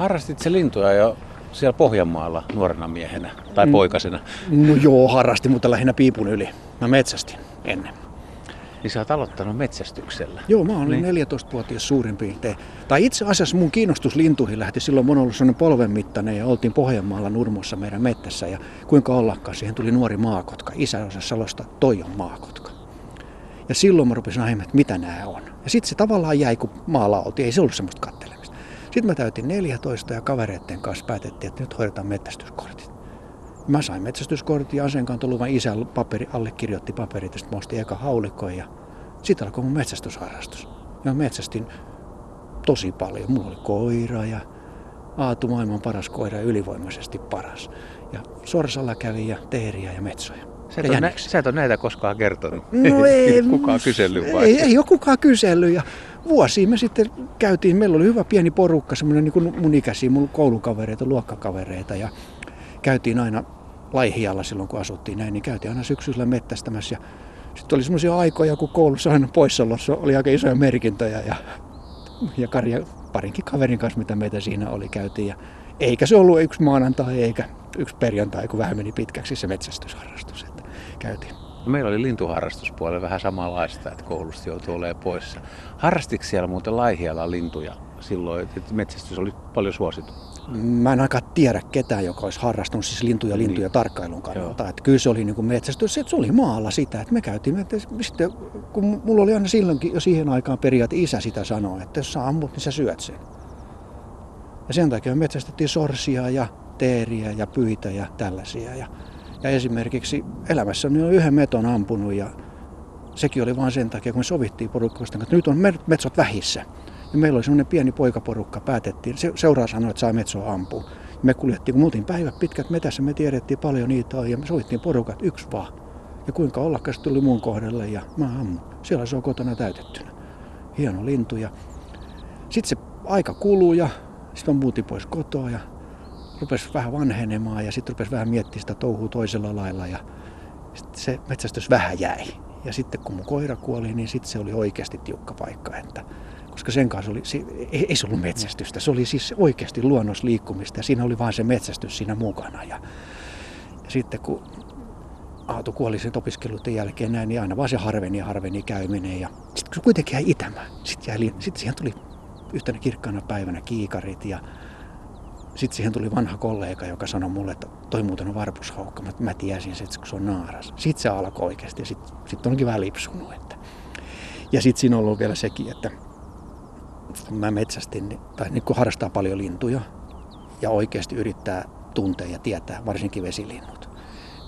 Harrastit se lintuja jo siellä Pohjanmaalla nuorena miehenä tai mm. poikasena? No joo, harrasti, mutta lähinnä piipun yli. Mä metsästin ennen. Niin sä oot aloittanut metsästyksellä. Joo, mä olin niin. 14-vuotias suurin piirtein. Tai itse asiassa mun kiinnostus lintuihin lähti silloin, mun ollut sellainen polven mittainen ja oltiin Pohjanmaalla Nurmossa meidän mettässä ja kuinka ollakaan, siihen tuli nuori maakotka. Isä osasi salosta, toi on maakotka. Ja silloin mä rupesin ajamaan, että mitä nämä on. Ja sitten se tavallaan jäi, kun maalla oltiin, ei se ollut semmoista kattelemista. Sitten mä täytin 14 ja kavereiden kanssa päätettiin, että nyt hoidetaan metsästyskortit. Mä sain metsästyskortin ja aseenkantoluvan isä paperi, allekirjoitti paperit ja sitten mä ostin eka haulikon ja sitten alkoi mun metsästysharrastus. Ja metsästin tosi paljon. Mulla oli koira ja Aatu maailman paras koira ja ylivoimaisesti paras. Ja Sorsalla kävi ja teeriä ja metsoja. Sä et, nä- sä et ole näitä koskaan kertonut. No ei, kukaan kysellyt vai? Ei, ei ole kukaan kysellyt. Ja vuosia me sitten käytiin, meillä oli hyvä pieni porukka, semmoinen niin kuin mun ikäisiä, mun koulukavereita, luokkakavereita. Ja käytiin aina Laihialla silloin, kun asuttiin näin, niin käytiin aina syksyllä mettästämässä. Ja sitten oli semmoisia aikoja, kun koulussa aina poissaolossa oli aika isoja merkintöjä ja, ja Karja, parinkin kaverin kanssa, mitä meitä siinä oli, käytiin. Ja eikä se ollut yksi maanantai eikä yksi perjantai, kun vähän meni pitkäksi se metsästysharrastus, että käytiin. Meillä oli lintuharrastuspuolella vähän samanlaista, että koulusta joutui olemaan poissa. Harrastiko siellä muuten Laihialla lintuja silloin, että metsästys oli paljon suosittu? Mä en ainakaan tiedä ketään, joka olisi harrastanut siis lintuja lintuja niin. tarkkailun kannalta. Että kyllä se oli niin kuin metsästys, että se oli maalla sitä, että me käytiin, että sitten, kun mulla oli aina silloinkin jo siihen aikaan periaate isä sitä sanoi, että jos sä ammut, niin sä syöt sen. Ja sen takia me metsästettiin sorsia ja teeriä ja pyitä ja tällaisia. Ja, ja esimerkiksi elämässä on yhden meton ampunut ja sekin oli vain sen takia, kun me sovittiin porukkoista, että nyt on metsot vähissä. Ja meillä oli semmoinen pieni poikaporukka, päätettiin. Se, seuraa sanoi, että saa metsoa ampua. Me kuljettiin, kun me oltiin päivät pitkät metässä, me tiedettiin paljon niitä ja me sovittiin porukat yksi vaan. Ja kuinka ollakaan se tuli mun kohdalle ja mä ammun. Siellä se on kotona täytettynä. Hieno lintu ja sitten se aika kuluu ja sitten mä muutin pois kotoa ja rupesi vähän vanhenemaan ja sitten rupesi vähän miettimään sitä touhua toisella lailla ja se metsästys vähän jäi. Ja sitten kun mun koira kuoli, niin sitten se oli oikeasti tiukka paikka, että koska sen kanssa oli, se, ei se ollut metsästystä, se oli siis oikeasti luonnosliikkumista ja siinä oli vain se metsästys siinä mukana. Ja, ja sitten kun Aatu kuoli sen opiskeluiden jälkeen näin, niin aina vaan se harveni ja harveni käyminen. Ja sitten kun se kuitenkin jäi itämään, sitten, sitten siihen tuli yhtenä kirkkaana päivänä kiikarit ja sitten siihen tuli vanha kollega, joka sanoi mulle, että toi muuten on varpushaukka, mutta mä tiesin että kun se on naaras. Sitten se alkoi oikeasti ja sitten sit onkin vähän lipsunut. Että. Ja sitten siinä on ollut vielä sekin, että kun mä metsästin, tai niin kun harrastaa paljon lintuja ja oikeasti yrittää tuntea ja tietää, varsinkin vesilinnut,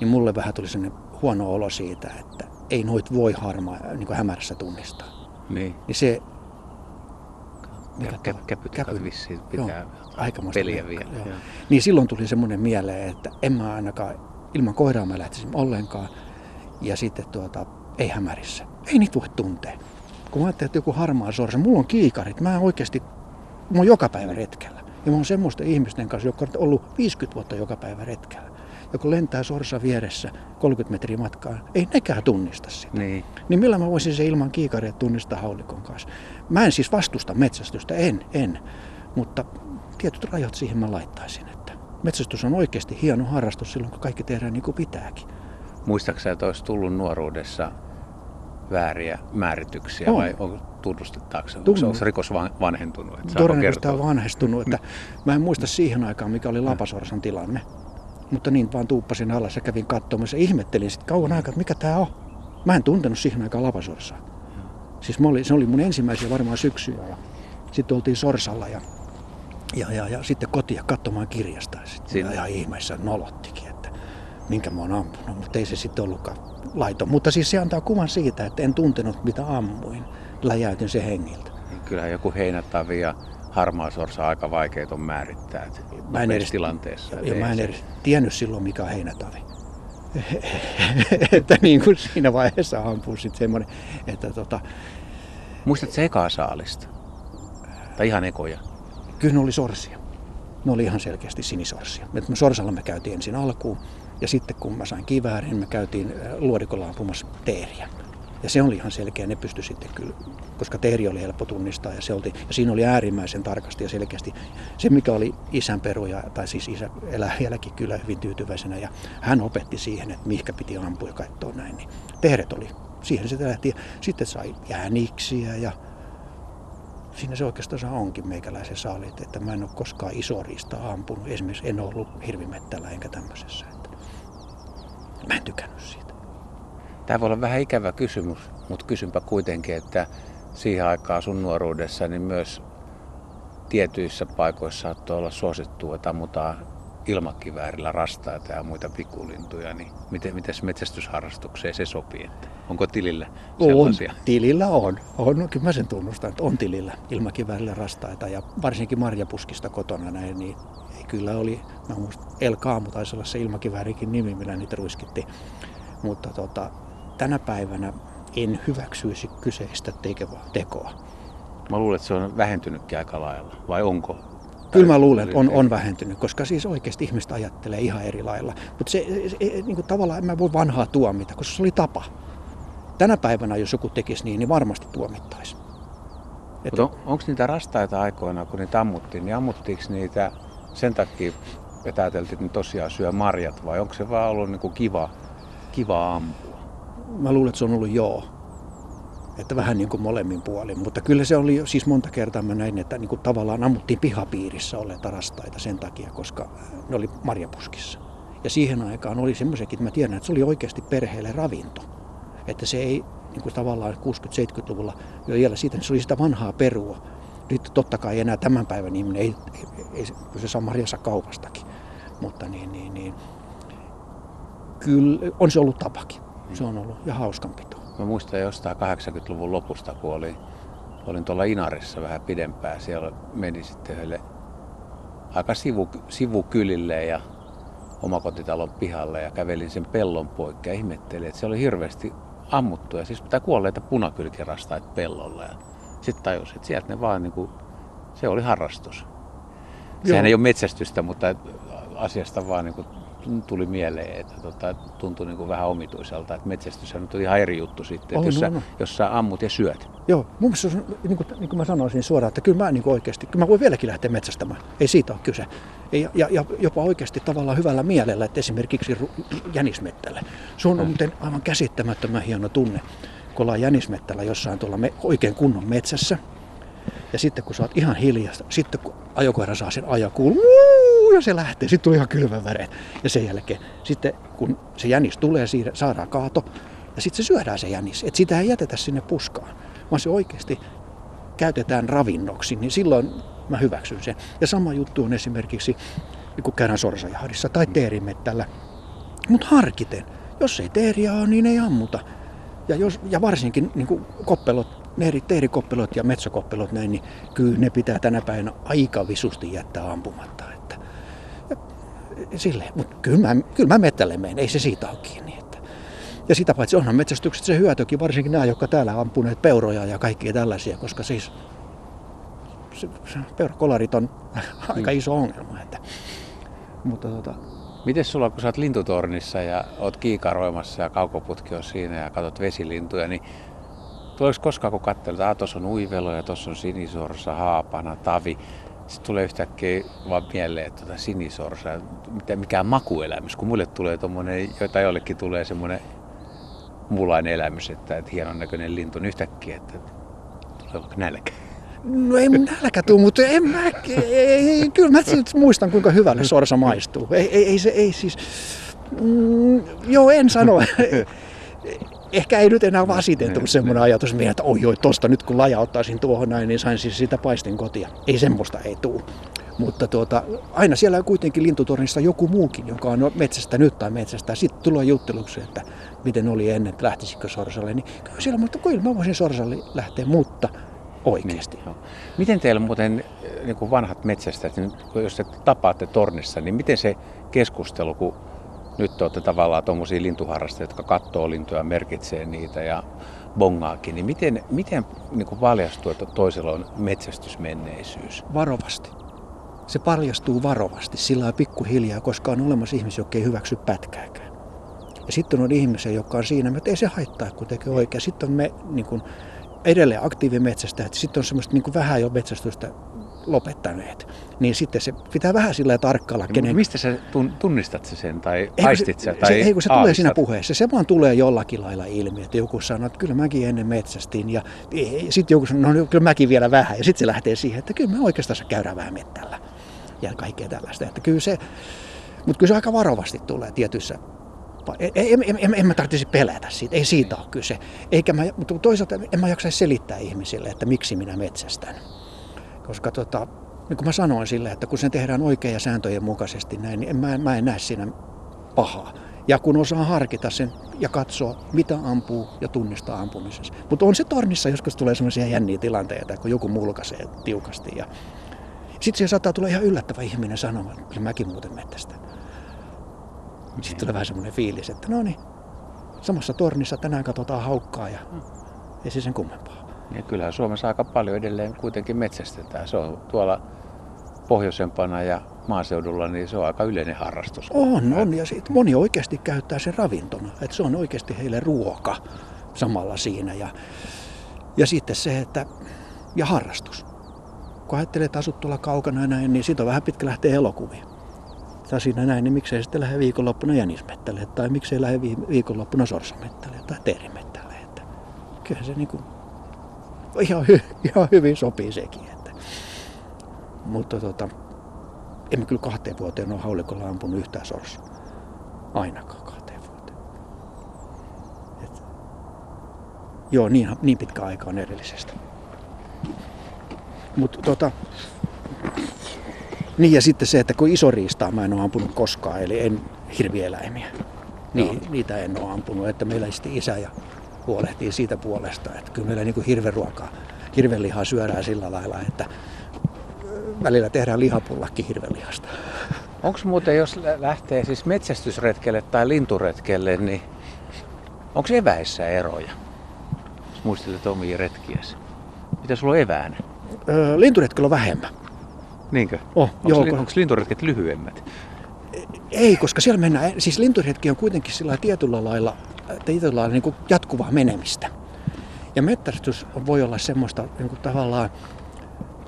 niin mulle vähän tuli sellainen huono olo siitä, että ei noit voi harmaa niin hämärässä tunnistaa. Niin. niin se... Mikä Kä, käpyt käpy, vissiin pitää joo, peliä vielä. Joo. Niin silloin tuli semmoinen mieleen, että en mä ainakaan ilman koiraa mä lähtisin ollenkaan. Ja sitten tuota, ei hämärissä. Ei niitä voi tuntea kun mä ajattelin, että joku harmaa sorsa, mulla on kiikarit, mä oikeasti, mä oon joka päivä retkellä. Ja mä oon semmoisten ihmisten kanssa, jotka on ollut 50 vuotta joka päivä retkellä. Ja kun lentää sorsa vieressä 30 metriä matkaa, ei nekään tunnista sitä. Niin. niin millä mä voisin se ilman kiikaria tunnistaa haulikon kanssa? Mä en siis vastusta metsästystä, en, en. Mutta tietyt rajat siihen mä laittaisin. Että metsästys on oikeasti hieno harrastus silloin, kun kaikki tehdään niin kuin pitääkin. Muistaakseni, että olisi tullut nuoruudessa vääriä määrityksiä on. vai on, tunnustettaako se? Onko, onko rikos vanhentunut? Että Todennäköisesti on vanhentunut. Että mä en muista siihen aikaan, mikä oli Lapasorsan tilanne. Mutta niin vaan tuuppasin alas ja kävin katsomassa ja ihmettelin sitten kauan aikaa, että mikä tämä on. Mä en tuntenut siihen aikaan Lapasorsaa. Siis mä olin, se oli mun ensimmäisiä varmaan syksyjä ja sitten oltiin Sorsalla ja, ja, ja, ja sitten kotia katsomaan kirjasta. Ja, sitten ja ihmeessä nolottikin, että minkä mä oon ampunut, mutta ei se sitten ollutkaan laiton. Mutta siis se antaa kuvan siitä, että en tuntenut mitä ammuin. Läjäytin se hengiltä. Niin kyllä joku heinätavi ja harmaa sorsa aika vaikeet on määrittää mä en edes, tilanteessa. Ja, mä en edes tiennyt silloin mikä on heinätavi. että niin kuin siinä vaiheessa ampuu sitten semmoinen, että tota... Muistatko se ekaa saalista? Tai ihan ekoja? Kyllä ne oli sorsia. Ne oli ihan selkeästi sinisorsia. Me sorsalla me käytiin ensin alkuun ja sitten kun mä sain kiväärin, me käytiin luodikolla ampumassa teeriä. Ja se oli ihan selkeä, ne pystyi sitten kyllä, koska teeri oli helppo tunnistaa ja, se oli, ja siinä oli äärimmäisen tarkasti ja selkeästi se, mikä oli isän peruja, tai siis isä elää vieläkin kyllä hyvin tyytyväisenä ja hän opetti siihen, että mihinkä piti ampua ja katsoa näin, niin teeret oli, siihen se lähti. Sitten sai jäniksiä ja siinä se oikeastaan onkin meikäläisen saalit, että mä en ole koskaan iso riista ampunut. Esimerkiksi en ollut hirvimettällä enkä tämmöisessä. Että mä en tykännyt siitä. Tämä voi olla vähän ikävä kysymys, mutta kysynpä kuitenkin, että siihen aikaan sun nuoruudessa niin myös tietyissä paikoissa saattoi olla suosittu, että ammutaan ilmakiväärillä rastaita ja muita pikulintuja, niin miten, miten metsästysharrastukseen se sopii? Että onko tilillä sellaisia? On, tilillä on. on. No, kyllä mä sen tunnustan, että on tilillä ilmakiväärillä rastaita ja varsinkin marjapuskista kotona näin, niin kyllä oli, mä muistan, El Kaamu taisi olla se ilmakiväärikin nimi, millä niitä ruiskitti. Mutta tota, tänä päivänä en hyväksyisi kyseistä tekoa. Mä luulen, että se on vähentynytkin aika lailla, vai onko? Kyllä mä luulen, että on, on vähentynyt, koska siis oikeasti ihmiset ajattelee ihan eri lailla. Mutta se, se niin kuin tavallaan en mä voi vanhaa tuomita, koska se oli tapa. Tänä päivänä, jos joku tekisi niin, niin varmasti tuomittaisi. Mutta on, onko niitä rastaita aikoina, kun niitä ammuttiin, niin ammuttiinko niitä sen takia, että ajateltiin, että ne tosiaan syö marjat, vai onko se vaan ollut niin kuin kiva, kiva ampua? Mä luulen, että se on ollut joo. Että vähän niin kuin molemmin puolin. Mutta kyllä se oli siis monta kertaa mä näin, että niin kuin tavallaan ammuttiin pihapiirissä olleita rastaita sen takia, koska ne oli marjapuskissa. Ja siihen aikaan oli semmoisenkin, että mä tiedän, että se oli oikeasti perheelle ravinto. Että se ei niin kuin tavallaan 60-70-luvulla jo vielä siitä, että se oli sitä vanhaa perua. Nyt totta kai enää tämän päivän ihminen ei, ei, ei se saa marjansa kaupastakin. Mutta niin, niin, niin, kyllä on se ollut tapakin. Se on ollut ja hauskanpito. Mä muistan jostain 80-luvun lopusta, kun olin, olin tuolla Inarissa vähän pidempään. Siellä meni sitten yhdelle aika sivu, sivukylille ja omakotitalon pihalle ja kävelin sen pellon poikki ja ihmettelin, että se oli hirveästi ammuttuja, siis pitää kuolleita punakylkirastaita pellolla. Ja sitten tajusin, että sieltä ne vaan niin kuin, se oli harrastus. Sehän Joo. ei ole metsästystä, mutta asiasta vaan niin kuin tuli mieleen, että tota, tuntui niin kuin vähän omituiselta, että metsästys on ihan eri juttu sitten, että jos, sä, jos sä ammut ja syöt. Joo, mun mielestä on, niin kuin, niin kuin mä sanoisin suoraan, että kyllä mä niin kuin oikeasti, kyllä mä voin vieläkin lähteä metsästämään, ei siitä ole kyse. Ja, ja, ja jopa oikeasti tavallaan hyvällä mielellä, että esimerkiksi jänismettälle. Se on muuten aivan käsittämättömän hieno tunne, kun ollaan jänismettällä jossain tuolla me, oikein kunnon metsässä, ja sitten kun sä oot ihan hiljasta, sitten kun ajokoira saa sen ajakuun, ja se lähtee, sitten tulee ihan kylmän väreet. Ja sen jälkeen, sitten kun se jänis tulee, saadaan kaato, ja sitten se syödään se jänis. Että sitä ei jätetä sinne puskaan, vaan se oikeasti käytetään ravinnoksi, niin silloin mä hyväksyn sen. Ja sama juttu on esimerkiksi, kun käydään sorsajahdissa tai teerimettällä. Mutta harkiten, jos ei teeriä ole, niin ei ammuta. Ja, jos, ja varsinkin niin kuin koppelot ne teerikoppelot ja metsokoppelot näin, niin kyllä ne pitää tänä päivänä aika visusti jättää ampumatta. Että, sille, mutta kyllä mä, kyllä mä mettälle menen, ei se siitä ole kiinni. Että. Ja sitä paitsi onhan metsästykset se hyötykin, varsinkin nämä, jotka täällä ampuneet peuroja ja kaikkia tällaisia, koska siis se, se peurakolarit on aika iso ongelma. Että, mutta tota, Miten sulla, kun sä oot lintutornissa ja oot kiikaroimassa ja kaukoputki on siinä ja katsot vesilintuja, niin Tuleeko koskaan, kun katselee, että tuossa on uivelo ja tuossa on sinisorsa, haapana, tavi, sitten tulee yhtäkkiä vaan mieleen, että tuota sinisorsa, mitä, mikään makuelämys, kun mulle tulee tuommoinen, joita jollekin tulee semmoinen muunlainen elämys, että, että hienon näköinen lintu, niin yhtäkkiä, että tulee vaikka nälkä. No ei nälkä tuu, mutta en mä, ei, ei, kyllä mä muistan kuinka hyvälle sorsa maistuu. Ei, ei, ei se, ei siis, mm, joo en sano, ehkä ei nyt enää vasiten tullut semmoinen ajatus mieleen, että oi oi, tosta nyt kun lajauttaisin tuohon näin, niin sain siis sitä paistin kotia. Ei semmoista ei tuu. Mutta tuota, aina siellä on kuitenkin lintutornissa joku muukin, joka on metsästä nyt tai metsästä. Sitten tulee jutteluksi, että miten oli ennen, että lähtisikö sorsalle. Niin kyllä siellä, mutta kyllä mä voisin sorsalle lähteä, mutta oikeasti. Niin, miten teillä muuten niin kuin vanhat metsästäjät, niin jos te tapaatte tornissa, niin miten se keskustelu, kun nyt olette tavallaan tuommoisia lintuharrastajia, jotka katsoo lintuja, merkitsee niitä ja bongaakin, niin miten, miten niin kuin valjastuu, että toisella on metsästysmenneisyys? Varovasti. Se paljastuu varovasti, sillä pikkuhiljaa, koska on olemassa ihmisiä, jotka ei hyväksy pätkääkään. Ja sitten on ihmisiä, jotka on siinä, että ei se haittaa, kun tekee oikein. Sitten on me niin kuin, edelleen aktiivimetsästäjät. Sitten on semmoista niin kuin vähän jo metsästystä lopettaneet. Niin sitten se pitää vähän sillä tarkkailla. Ja kenen... Mistä sä tunnistat se sen tai ei, aistit sä? Tai se, ei kun se tulee siinä puheessa. Se vaan tulee jollakin lailla ilmi, että joku sanoo, että kyllä mäkin ennen metsästin. Ja sitten joku sanoo, no kyllä mäkin vielä vähän. Ja sitten se lähtee siihen, että kyllä me oikeastaan käydään vähän mettällä. Ja kaikkea tällaista. Että kyllä se, mutta kyllä se aika varovasti tulee tietyissä en, en, en, en mä tarvitsisi pelätä siitä, ei siitä ole kyse. Eikä mä, mutta toisaalta en mä jaksaisi selittää ihmisille, että miksi minä metsästän. Koska tota, niin kuin mä sanoin sille, että kun sen tehdään oikein ja sääntöjen mukaisesti näin, niin en, mä, mä en näe siinä pahaa. Ja kun osaa harkita sen ja katsoa, mitä ampuu ja tunnistaa ampumisessa. Mutta on se tornissa, joskus tulee sellaisia jänniä tilanteita, kun joku mulkaisee tiukasti. Ja sitten siihen saattaa tulla ihan yllättävä ihminen sanomaan, että kyllä mäkin muuten mettästä. Sitten tulee vähän semmoinen fiilis, että no niin, samassa tornissa tänään katsotaan haukkaa ja ei se sen kummempaa. Ja kyllähän Suomessa aika paljon edelleen kuitenkin metsästetään. Se on tuolla pohjoisempana ja maaseudulla, niin se on aika yleinen harrastus. On, on. Ja siitä moni oikeasti käyttää sen ravintona. Että se on oikeasti heille ruoka samalla siinä. Ja, ja sitten se, että ja harrastus. Kun ajattelee, että asut tuolla kaukana näin, niin siitä on vähän pitkä lähteä elokuviin. Tai siinä näin, niin miksei sitten lähde viikonloppuna jänismettälle, tai miksei lähde viikonloppuna sorsamettälle tai teerimettälle. Että kyllähän se niin kuin ihan, hy, ihan hyvin sopii sekin. Että. Mutta tota, emme kyllä kahteen vuoteen ole haulikolla ampunut yhtään sorsa. Ainakaan kahteen vuoteen. Et, joo, niin, niin pitkä aika on edellisestä. Mutta tota, niin ja sitten se, että kun iso riistaa mä en ole ampunut koskaan, eli en hirvieläimiä. Niin, no. Niitä en ole ampunut, että meillä sitten isä ja huolehtii siitä puolesta. Että kyllä meillä niin hirveruokaa, hirvelihaa syödään sillä lailla, että välillä tehdään lihapullakin hirvelihasta. Onko muuten, jos lähtee siis metsästysretkelle tai linturetkelle, niin onko eväissä eroja? Jos muistelet omia retkiäsi. Mitä sulla on eväänä? Öö, linturetkellä on vähemmän. Niinkö? Oh, onko, joo, onko linturetket lyhyemmät? Ei, koska siellä mennään, siis linturetki on kuitenkin sillä tietyllä lailla, tietyllä lailla niin kuin jatkuvaa menemistä. Ja metsästys voi olla semmoista niin kuin tavallaan,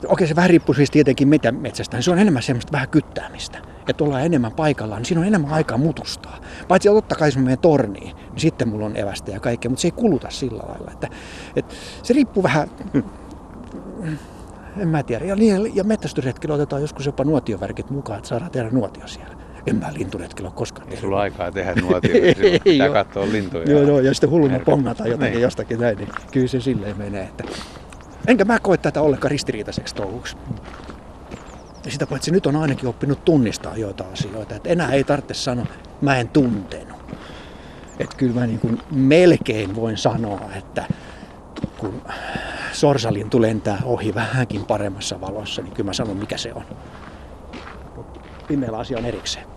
okei se vähän riippuu siis tietenkin mitä metsästä, niin se on enemmän semmoista vähän kyttäämistä. Että ollaan enemmän paikallaan, niin siinä on enemmän aikaa mutustaa. Paitsi totta kai jos mä torniin, niin sitten mulla on evästä ja kaikkea, mutta se ei kuluta sillä lailla. Että, että se riippuu vähän, en mä tiedä. Ja, ja metsästysretkillä otetaan joskus jopa nuotiovärkit mukaan, että saadaan tehdä nuotio siellä. En mä linturetkillä ole koskaan Ei sulla aikaa tehdä nuotioita, pitää katsoa lintuja. Joo, joo, ja sitten hulluna pongata jotakin niin. jostakin näin, niin kyllä se silleen menee. Että... Enkä mä koe tätä ollenkaan ristiriitaiseksi touhuksi. Ja sitä paitsi nyt on ainakin oppinut tunnistaa joita asioita. Että enää ei tarvitse sanoa, mä en tuntenut. Että kyllä mä niin kuin melkein voin sanoa, että kun sorsalintu lentää ohi vähänkin paremmassa valossa, niin kyllä mä sanon mikä se on. Pimeällä asia on erikseen.